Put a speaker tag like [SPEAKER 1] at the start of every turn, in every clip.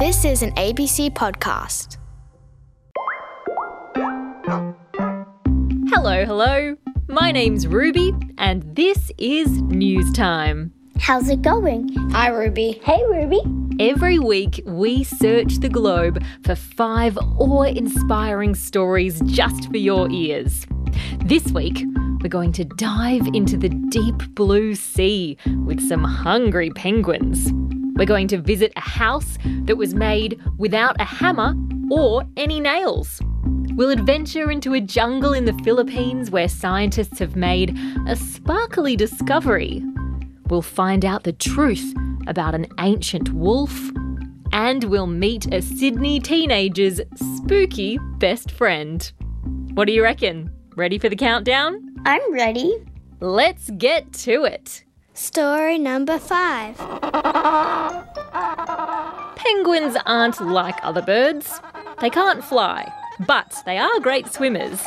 [SPEAKER 1] This is an ABC podcast.
[SPEAKER 2] Hello, hello. My name's Ruby, and this is News Time.
[SPEAKER 3] How's it going?
[SPEAKER 4] Hi, Ruby.
[SPEAKER 3] Hey, Ruby.
[SPEAKER 2] Every week, we search the globe for five awe inspiring stories just for your ears. This week, we're going to dive into the deep blue sea with some hungry penguins. We're going to visit a house that was made without a hammer or any nails. We'll adventure into a jungle in the Philippines where scientists have made a sparkly discovery. We'll find out the truth about an ancient wolf. And we'll meet a Sydney teenager's spooky best friend. What do you reckon? Ready for the countdown?
[SPEAKER 3] I'm ready.
[SPEAKER 2] Let's get to it.
[SPEAKER 1] Story number five.
[SPEAKER 2] Penguins aren't like other birds. They can't fly, but they are great swimmers.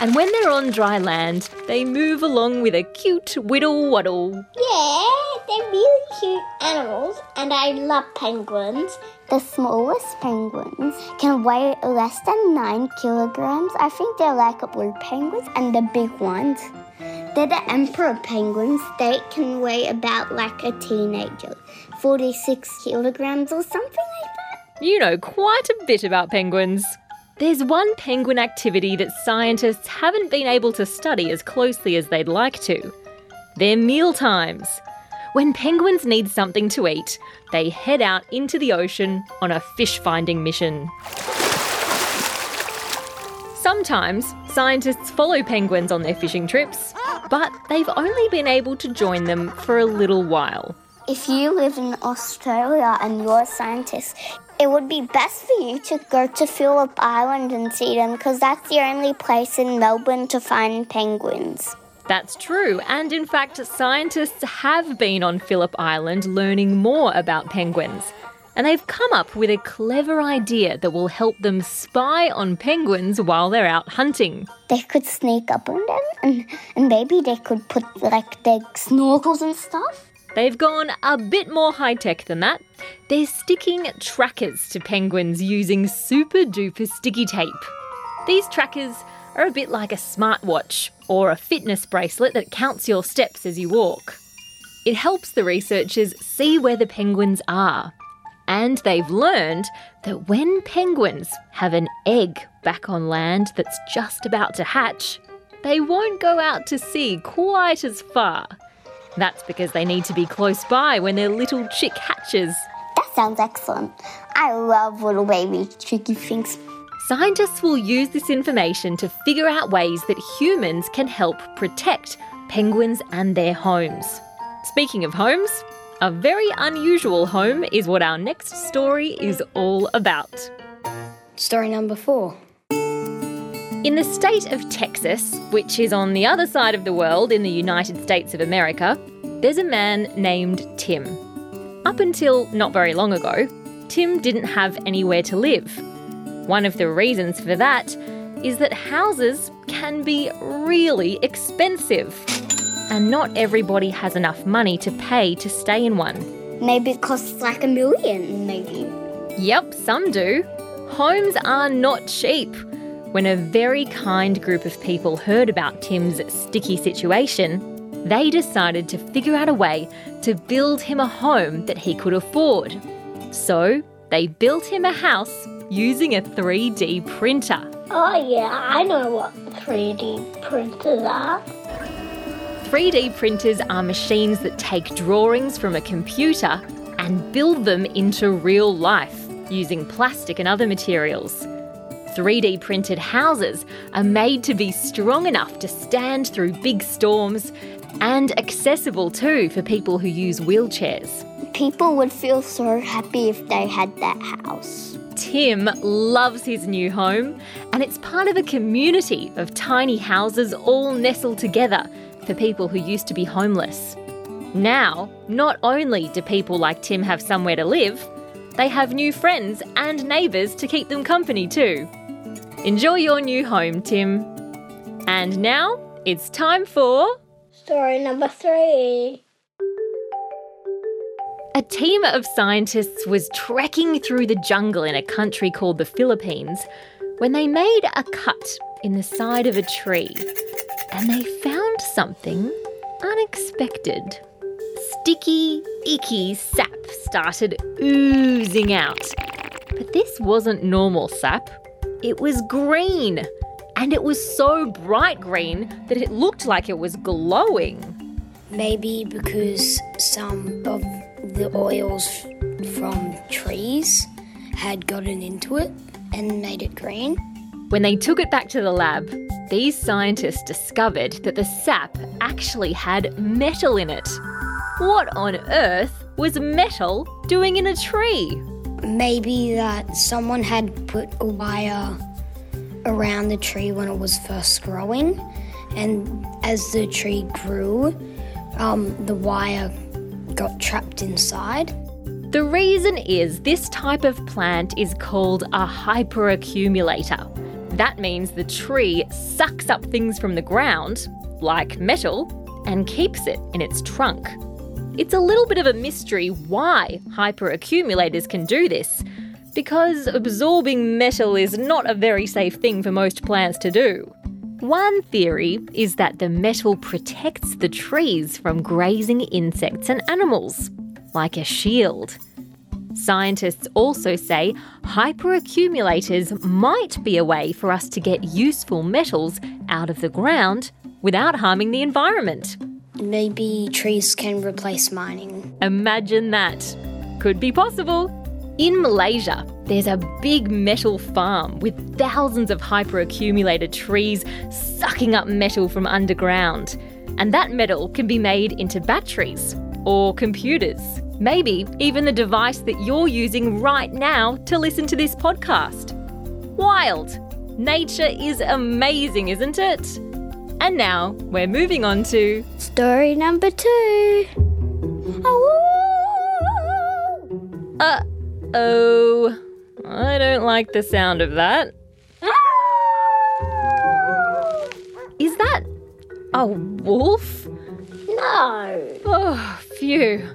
[SPEAKER 2] And when they're on dry land, they move along with a cute whittle waddle.
[SPEAKER 4] Yeah, they're really cute animals, and I love penguins.
[SPEAKER 3] The smallest penguins can weigh less than 9 kilograms. I think they're like blue penguins, and the big ones. They're the emperor penguins. They can weigh about like a teenager, 46 kilograms or something like that.
[SPEAKER 2] You know quite a bit about penguins. There's one penguin activity that scientists haven't been able to study as closely as they'd like to. Their meal times. When penguins need something to eat, they head out into the ocean on a fish finding mission. Sometimes scientists follow penguins on their fishing trips, but they've only been able to join them for a little while.
[SPEAKER 3] If you live in Australia and you're a scientist, it would be best for you to go to Phillip Island and see them because that's the only place in Melbourne to find penguins.
[SPEAKER 2] That's true, and in fact, scientists have been on Phillip Island learning more about penguins. And they've come up with a clever idea that will help them spy on penguins while they're out hunting.
[SPEAKER 3] They could sneak up on them and, and maybe they could put like their snorkels and stuff.
[SPEAKER 2] They've gone a bit more high tech than that. They're sticking trackers to penguins using super duper sticky tape. These trackers are a bit like a smartwatch or a fitness bracelet that counts your steps as you walk. It helps the researchers see where the penguins are. And they've learned that when penguins have an egg back on land that's just about to hatch, they won't go out to sea quite as far. That's because they need to be close by when their little chick hatches.
[SPEAKER 3] That sounds excellent. I love little baby tricky things.
[SPEAKER 2] Scientists will use this information to figure out ways that humans can help protect penguins and their homes. Speaking of homes, a very unusual home is what our next story is all about.
[SPEAKER 4] Story number four.
[SPEAKER 2] In the state of Texas, which is on the other side of the world in the United States of America, there's a man named Tim. Up until not very long ago, Tim didn't have anywhere to live. One of the reasons for that is that houses can be really expensive, and not everybody has enough money to pay to stay in one.
[SPEAKER 3] Maybe it costs like a million, maybe.
[SPEAKER 2] Yep, some do. Homes are not cheap. When a very kind group of people heard about Tim's sticky situation, they decided to figure out a way to build him a home that he could afford. So they built him a house using a 3D printer.
[SPEAKER 4] Oh, yeah, I know what 3D printers are.
[SPEAKER 2] 3D printers are machines that take drawings from a computer and build them into real life using plastic and other materials. 3D printed houses are made to be strong enough to stand through big storms and accessible too for people who use wheelchairs.
[SPEAKER 3] People would feel so happy if they had that house.
[SPEAKER 2] Tim loves his new home, and it's part of a community of tiny houses all nestled together for people who used to be homeless. Now, not only do people like Tim have somewhere to live, they have new friends and neighbours to keep them company too. Enjoy your new home, Tim. And now it's time for.
[SPEAKER 4] Story number three.
[SPEAKER 2] A team of scientists was trekking through the jungle in a country called the Philippines when they made a cut in the side of a tree and they found something unexpected. Sticky, icky sap started oozing out. But this wasn't normal sap, it was green. And it was so bright green that it looked like it was glowing.
[SPEAKER 5] Maybe because some of the oils from trees had gotten into it and made it green.
[SPEAKER 2] When they took it back to the lab, these scientists discovered that the sap actually had metal in it. What on earth was metal doing in a tree?
[SPEAKER 5] Maybe that someone had put a wire around the tree when it was first growing, and as the tree grew, um, the wire got trapped inside.
[SPEAKER 2] The reason is this type of plant is called a hyperaccumulator. That means the tree sucks up things from the ground, like metal, and keeps it in its trunk. It's a little bit of a mystery why hyperaccumulators can do this, because absorbing metal is not a very safe thing for most plants to do. One theory is that the metal protects the trees from grazing insects and animals, like a shield. Scientists also say hyperaccumulators might be a way for us to get useful metals out of the ground without harming the environment.
[SPEAKER 5] Maybe trees can replace mining.
[SPEAKER 2] Imagine that. Could be possible. In Malaysia, there's a big metal farm with thousands of hyperaccumulated trees sucking up metal from underground. And that metal can be made into batteries or computers. Maybe even the device that you're using right now to listen to this podcast. Wild! Nature is amazing, isn't it? And now we're moving on to
[SPEAKER 1] Story number two.
[SPEAKER 2] Uh oh. I don't like the sound of that. Is that a wolf?
[SPEAKER 4] No.
[SPEAKER 2] Oh, phew.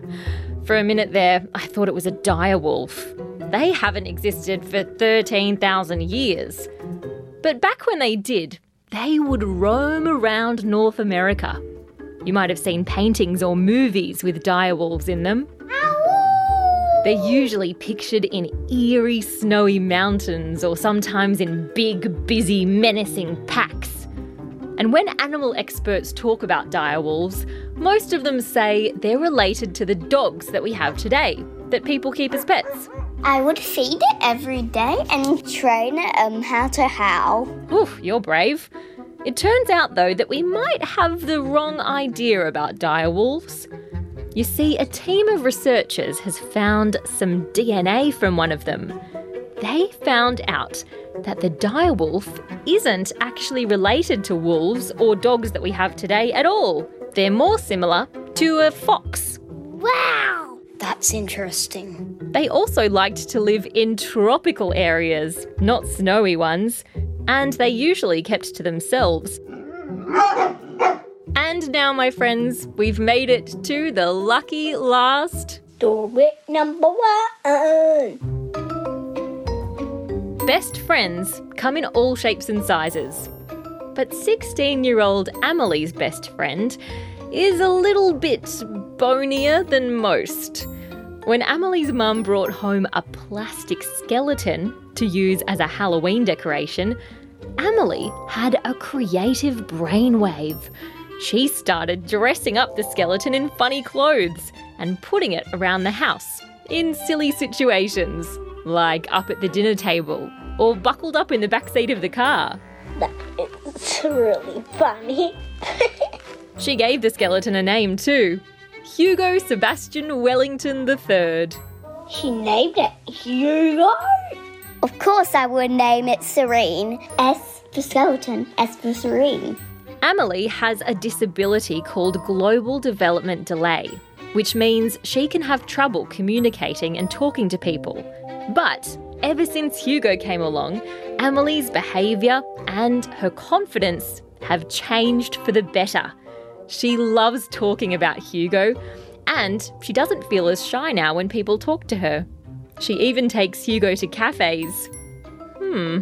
[SPEAKER 2] For a minute there, I thought it was a dire wolf. They haven't existed for 13,000 years. But back when they did, they would roam around North America. You might have seen paintings or movies with dire wolves in them. They're usually pictured in eerie, snowy mountains or sometimes in big, busy, menacing packs. And when animal experts talk about dire wolves, most of them say they're related to the dogs that we have today, that people keep as pets.
[SPEAKER 3] I would feed it every day and train it um, how to howl.
[SPEAKER 2] Oof, you're brave. It turns out, though, that we might have the wrong idea about dire wolves. You see, a team of researchers has found some DNA from one of them. They found out that the dire wolf isn't actually related to wolves or dogs that we have today at all. They're more similar to a fox.
[SPEAKER 3] Wow!
[SPEAKER 5] That's interesting.
[SPEAKER 2] They also liked to live in tropical areas, not snowy ones, and they usually kept to themselves. And now, my friends, we've made it to the lucky last
[SPEAKER 4] Story number one.
[SPEAKER 2] Best friends come in all shapes and sizes. But 16 year old Amelie's best friend is a little bit bonier than most. When Amelie's mum brought home a plastic skeleton to use as a Halloween decoration, Amelie had a creative brainwave. She started dressing up the skeleton in funny clothes and putting it around the house in silly situations, like up at the dinner table or buckled up in the back seat of the car.
[SPEAKER 4] That's really funny.
[SPEAKER 2] She gave the skeleton a name too Hugo Sebastian Wellington III.
[SPEAKER 4] she named it Hugo.
[SPEAKER 3] Of course, I would name it Serene. S for skeleton, S for serene.
[SPEAKER 2] Amelie has a disability called global development delay, which means she can have trouble communicating and talking to people. But ever since Hugo came along, Amelie's behaviour and her confidence have changed for the better. She loves talking about Hugo, And she doesn't feel as shy now when people talk to her. She even takes Hugo to cafes. Hmm,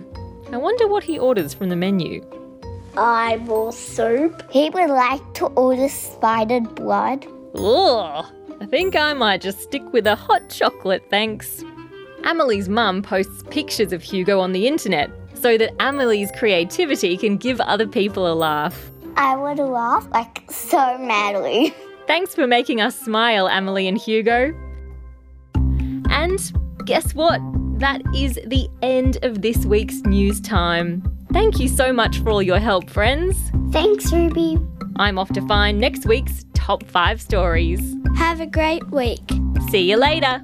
[SPEAKER 2] I wonder what he orders from the menu.
[SPEAKER 4] Eyeball soup.
[SPEAKER 3] He would like to order spidered blood.
[SPEAKER 2] Ugh, I think I might just stick with a hot chocolate, thanks. Amelie's mum posts pictures of Hugo on the internet so that Amelie's creativity can give other people a laugh.
[SPEAKER 3] I would laugh like so madly.
[SPEAKER 2] Thanks for making us smile, Amelie and Hugo. And guess what? That is the end of this week's news time. Thank you so much for all your help, friends.
[SPEAKER 3] Thanks, Ruby.
[SPEAKER 2] I'm off to find next week's top five stories.
[SPEAKER 1] Have a great week.
[SPEAKER 2] See you later.